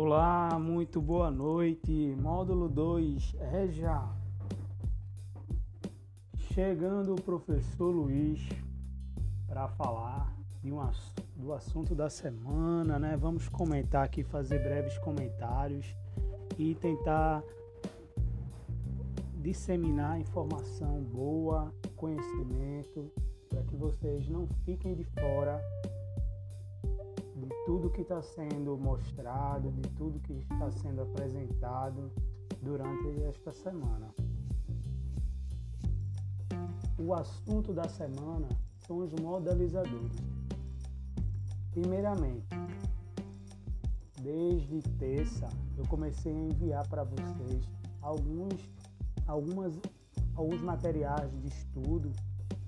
Olá, muito boa noite. Módulo 2, é já. Chegando o professor Luiz para falar de um, do assunto da semana, né? Vamos comentar aqui, fazer breves comentários e tentar disseminar informação boa, conhecimento, para que vocês não fiquem de fora tudo que está sendo mostrado, de tudo que está sendo apresentado durante esta semana. O assunto da semana são os modelizadores. Primeiramente, desde terça eu comecei a enviar para vocês alguns, algumas, alguns materiais de estudo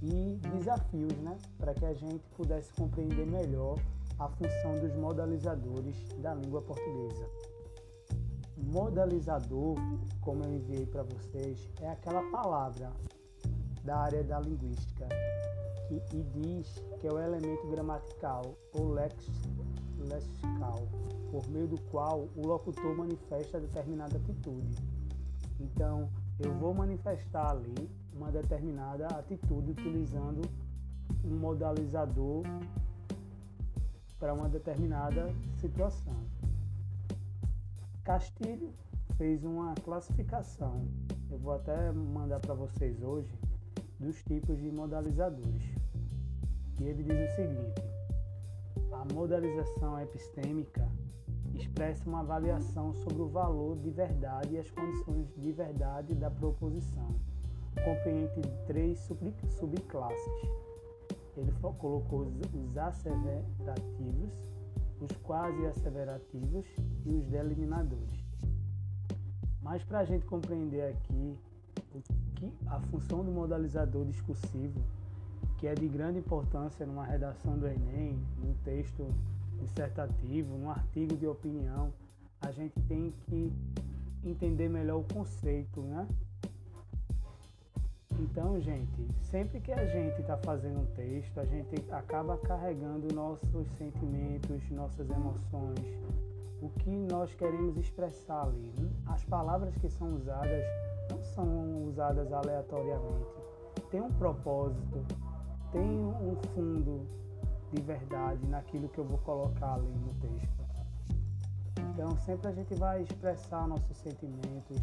e desafios, né, para que a gente pudesse compreender melhor a função dos modalizadores da língua portuguesa. Modalizador, como eu enviei para vocês, é aquela palavra da área da linguística que e diz que é o elemento gramatical ou lex, lexical, por meio do qual o locutor manifesta determinada atitude. Então, eu vou manifestar ali uma determinada atitude utilizando um modalizador para uma determinada situação. Castilho fez uma classificação, eu vou até mandar para vocês hoje, dos tipos de modalizadores. E ele diz o seguinte: a modalização epistêmica expressa uma avaliação sobre o valor de verdade e as condições de verdade da proposição. Compreende três subclasses ele colocou os asseverativos, os quase asseverativos e os deliminadores. Mas para a gente compreender aqui o que, a função do modalizador discursivo, que é de grande importância numa redação do Enem, num texto dissertativo, num artigo de opinião, a gente tem que entender melhor o conceito, né? Então, gente, sempre que a gente está fazendo um texto, a gente acaba carregando nossos sentimentos, nossas emoções, o que nós queremos expressar ali. As palavras que são usadas não são usadas aleatoriamente. Tem um propósito, tem um fundo de verdade naquilo que eu vou colocar ali no texto. Então, sempre a gente vai expressar nossos sentimentos,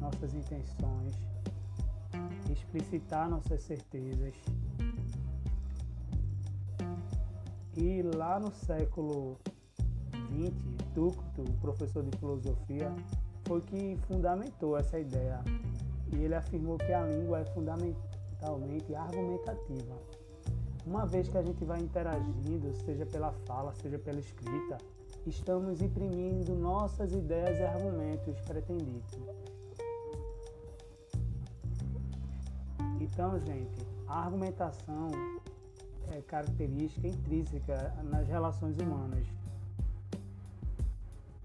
nossas intenções explicitar nossas certezas. E lá no século XX, Túcito, professor de filosofia, foi que fundamentou essa ideia. E ele afirmou que a língua é fundamentalmente argumentativa. Uma vez que a gente vai interagindo, seja pela fala, seja pela escrita, estamos imprimindo nossas ideias e argumentos pretendidos. Então, gente, a argumentação é característica intrínseca nas relações humanas.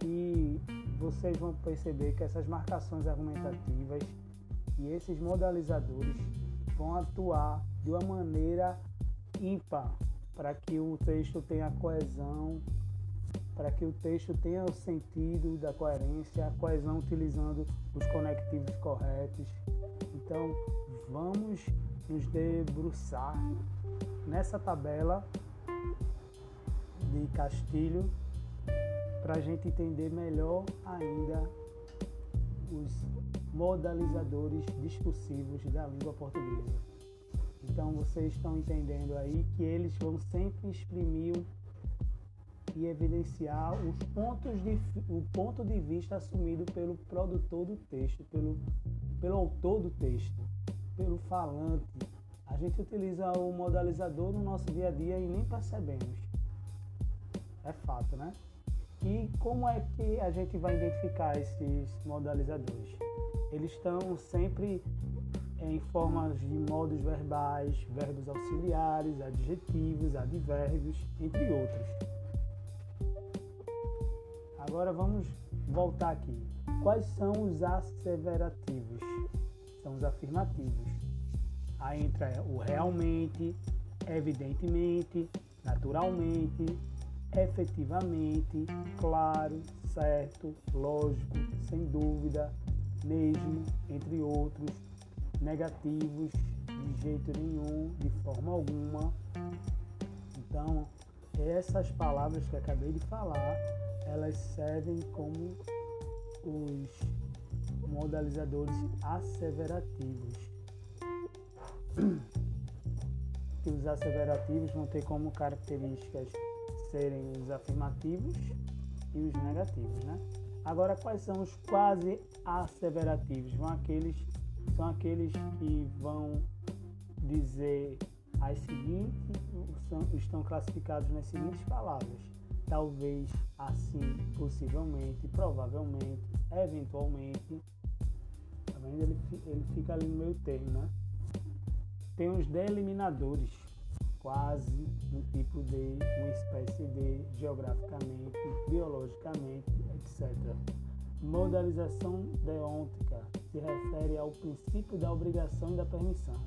E vocês vão perceber que essas marcações argumentativas e esses modalizadores vão atuar de uma maneira ímpar para que o texto tenha coesão, para que o texto tenha o sentido da coerência, a coesão utilizando os conectivos corretos. Então, vamos nos debruçar nessa tabela de Castilho para a gente entender melhor ainda os modalizadores discursivos da língua portuguesa. Então vocês estão entendendo aí que eles vão sempre exprimir e evidenciar os pontos de, o ponto de vista assumido pelo produtor do texto, pelo, pelo autor do texto pelo falante. A gente utiliza o modalizador no nosso dia a dia e nem percebemos. É fato, né? E como é que a gente vai identificar esses modalizadores? Eles estão sempre em formas de modos verbais, verbos auxiliares, adjetivos, advérbios, entre outros. Agora vamos voltar aqui. Quais são os asseverativos? São os afirmativos. Aí entra o realmente, evidentemente, naturalmente, efetivamente, claro, certo, lógico, sem dúvida, mesmo, entre outros, negativos, de jeito nenhum, de forma alguma. Então, essas palavras que acabei de falar, elas servem como os modalizadores asseverativos. Que os asseverativos vão ter como características serem os afirmativos e os negativos, né? Agora, quais são os quase asseverativos? Vão aqueles, são aqueles que vão dizer as seguintes, são, estão classificados nas seguintes palavras: talvez, assim, possivelmente, provavelmente, eventualmente. Vendo? Ele, ele fica ali no meio termo, né? Tem os deliminadores, quase um tipo de, uma espécie de, geograficamente, biologicamente, etc. Modalização deôntica se refere ao princípio da obrigação e da permissão.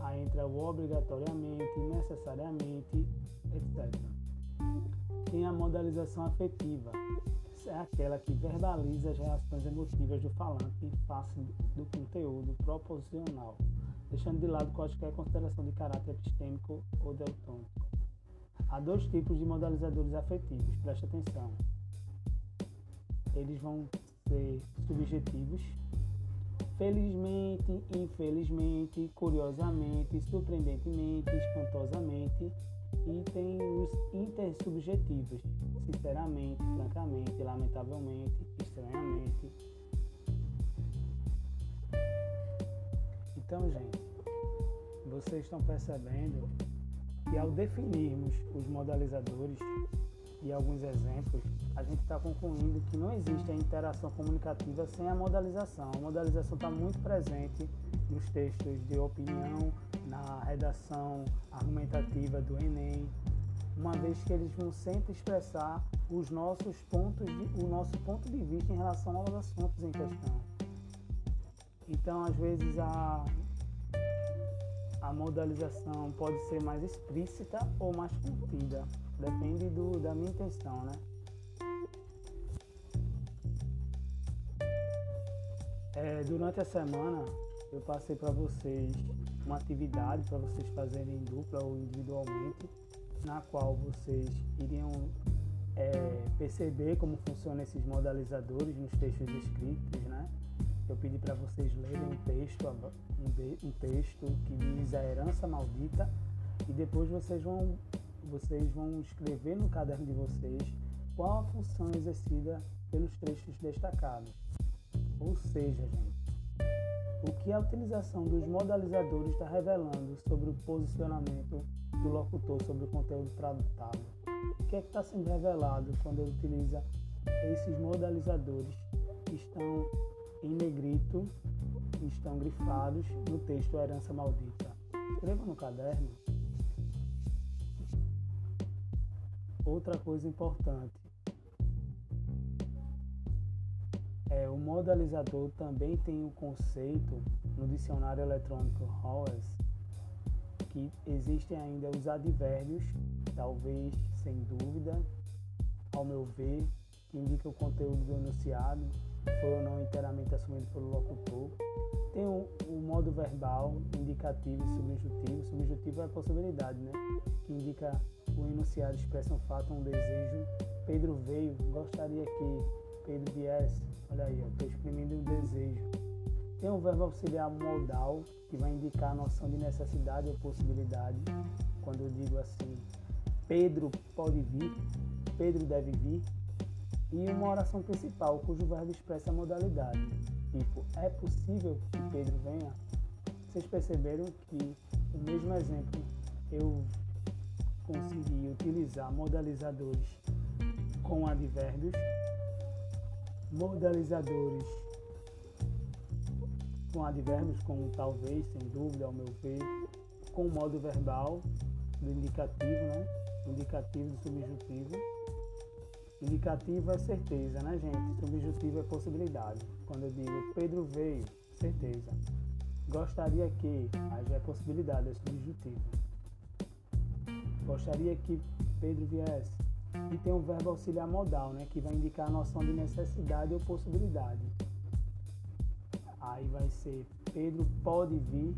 Aí entra o obrigatoriamente, necessariamente, etc. Tem a modalização afetiva, é aquela que verbaliza as reações emotivas do falante face do conteúdo proporcional, deixando de lado qualquer consideração de caráter epistêmico ou deutônico. Há dois tipos de modalizadores afetivos, preste atenção. Eles vão ser subjetivos, felizmente, infelizmente, curiosamente, surpreendentemente, espantosamente, e tem os intersubjetivos, sinceramente, francamente, lamentavelmente, estranhamente. Então, gente, vocês estão percebendo que ao definirmos os modalizadores e alguns exemplos, a gente está concluindo que não existe a interação comunicativa sem a modalização. A modalização está muito presente nos textos de opinião, na redação argumentativa do Enem, uma vez que eles vão sempre expressar os nossos pontos de, o nosso ponto de vista em relação aos assuntos em questão. Então, às vezes a a modalização pode ser mais explícita ou mais contida, depende do, da minha intenção, né? É, durante a semana eu passei para vocês uma atividade para vocês fazerem em dupla ou individualmente, na qual vocês iriam é, perceber como funcionam esses modalizadores nos textos escritos, né? Eu pedi para vocês lerem um texto, um, um texto que diz a herança maldita e depois vocês vão, vocês vão escrever no caderno de vocês qual a função exercida pelos trechos destacados. Ou seja, gente, o que a utilização dos modalizadores está revelando sobre o posicionamento do locutor sobre o conteúdo tratado. O que é está sendo revelado quando ele utiliza esses modalizadores que estão em negrito, que estão grifados no texto Herança Maldita? Escreva no caderno. Outra coisa importante É, o modalizador também tem o um conceito no dicionário eletrônico Howes que existem ainda os advérbios, talvez, sem dúvida, ao meu ver, que indica o conteúdo do enunciado, foi ou não inteiramente assumido pelo locutor. Tem o, o modo verbal, indicativo e subjuntivo. Subjuntivo é a possibilidade, né? Que indica o enunciado expressa um fato, um desejo. Pedro veio, gostaria que Pedro viesse Olha aí, eu estou exprimindo um desejo. Tem um verbo auxiliar modal, que vai indicar a noção de necessidade ou possibilidade. Quando eu digo assim, Pedro pode vir, Pedro deve vir. E uma oração principal, cujo verbo expressa a modalidade. Tipo, é possível que Pedro venha? Vocês perceberam que o mesmo exemplo eu consegui utilizar modalizadores com advérbios modalizadores com advérbios como talvez, sem dúvida, ao meu ver, com modo verbal do indicativo, né? Indicativo do subjuntivo. Indicativo é certeza, né, gente? Subjuntivo é possibilidade. Quando eu digo Pedro veio, certeza. Gostaria que, já é possibilidade, é subjuntivo. Gostaria que Pedro viesse, E tem o verbo auxiliar modal, né, que vai indicar a noção de necessidade ou possibilidade. Aí vai ser Pedro pode vir,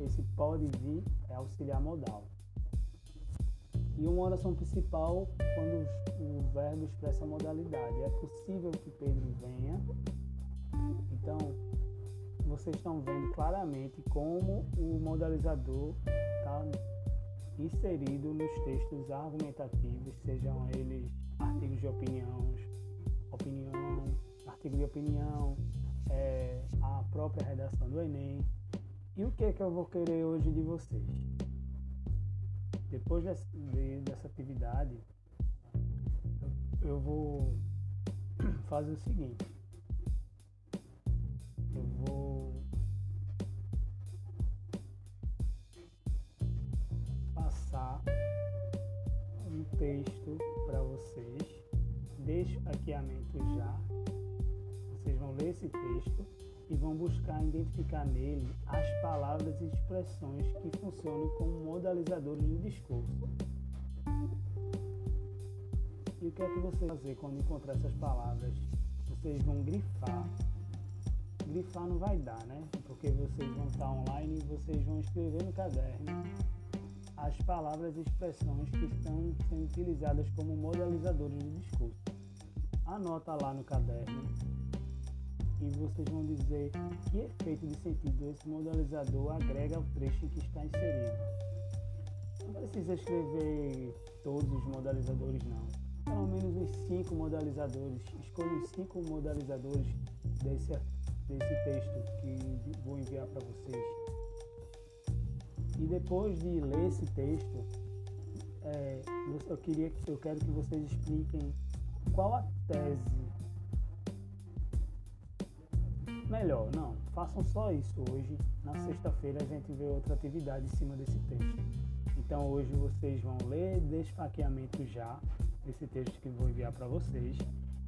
esse pode vir é auxiliar modal. E uma oração principal quando o verbo expressa a modalidade. É possível que Pedro venha. Então, vocês estão vendo claramente como o modalizador está inserido nos textos argumentativos, sejam eles artigos de opinião, opinião, artigo de opinião, é, a própria redação do Enem. E o que é que eu vou querer hoje de vocês? Depois dessa, de, dessa atividade, eu, eu vou fazer o seguinte. Texto para vocês. Deixo aqui a mente já. Vocês vão ler esse texto e vão buscar identificar nele as palavras e expressões que funcionam como modalizadores de discurso. E o que é que vocês vão fazer quando encontrar essas palavras? Vocês vão grifar. Grifar não vai dar, né? Porque vocês vão estar online e vocês vão escrever no caderno as palavras e expressões que estão sendo utilizadas como modalizadores de discurso. Anota lá no caderno e vocês vão dizer que efeito de sentido esse modalizador agrega ao trecho que está inserido. Não precisa escrever todos os modalizadores não. Pelo menos os cinco modalizadores. Escolha os cinco modalizadores desse, desse texto que vou enviar para vocês. E depois de ler esse texto, é, eu, queria, eu quero que vocês expliquem qual a tese melhor. Não, façam só isso hoje. Na sexta-feira a gente vê outra atividade em cima desse texto. Então hoje vocês vão ler desfaqueamento já, esse texto que vou enviar para vocês.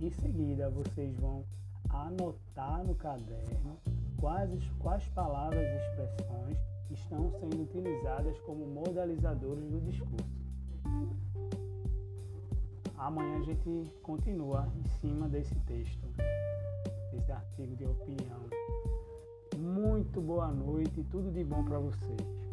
Em seguida vocês vão anotar no caderno quais, quais palavras e expressões estão sendo utilizadas como modalizadores do discurso. Amanhã a gente continua em cima desse texto esse artigo de opinião. Muito boa noite e tudo de bom para vocês.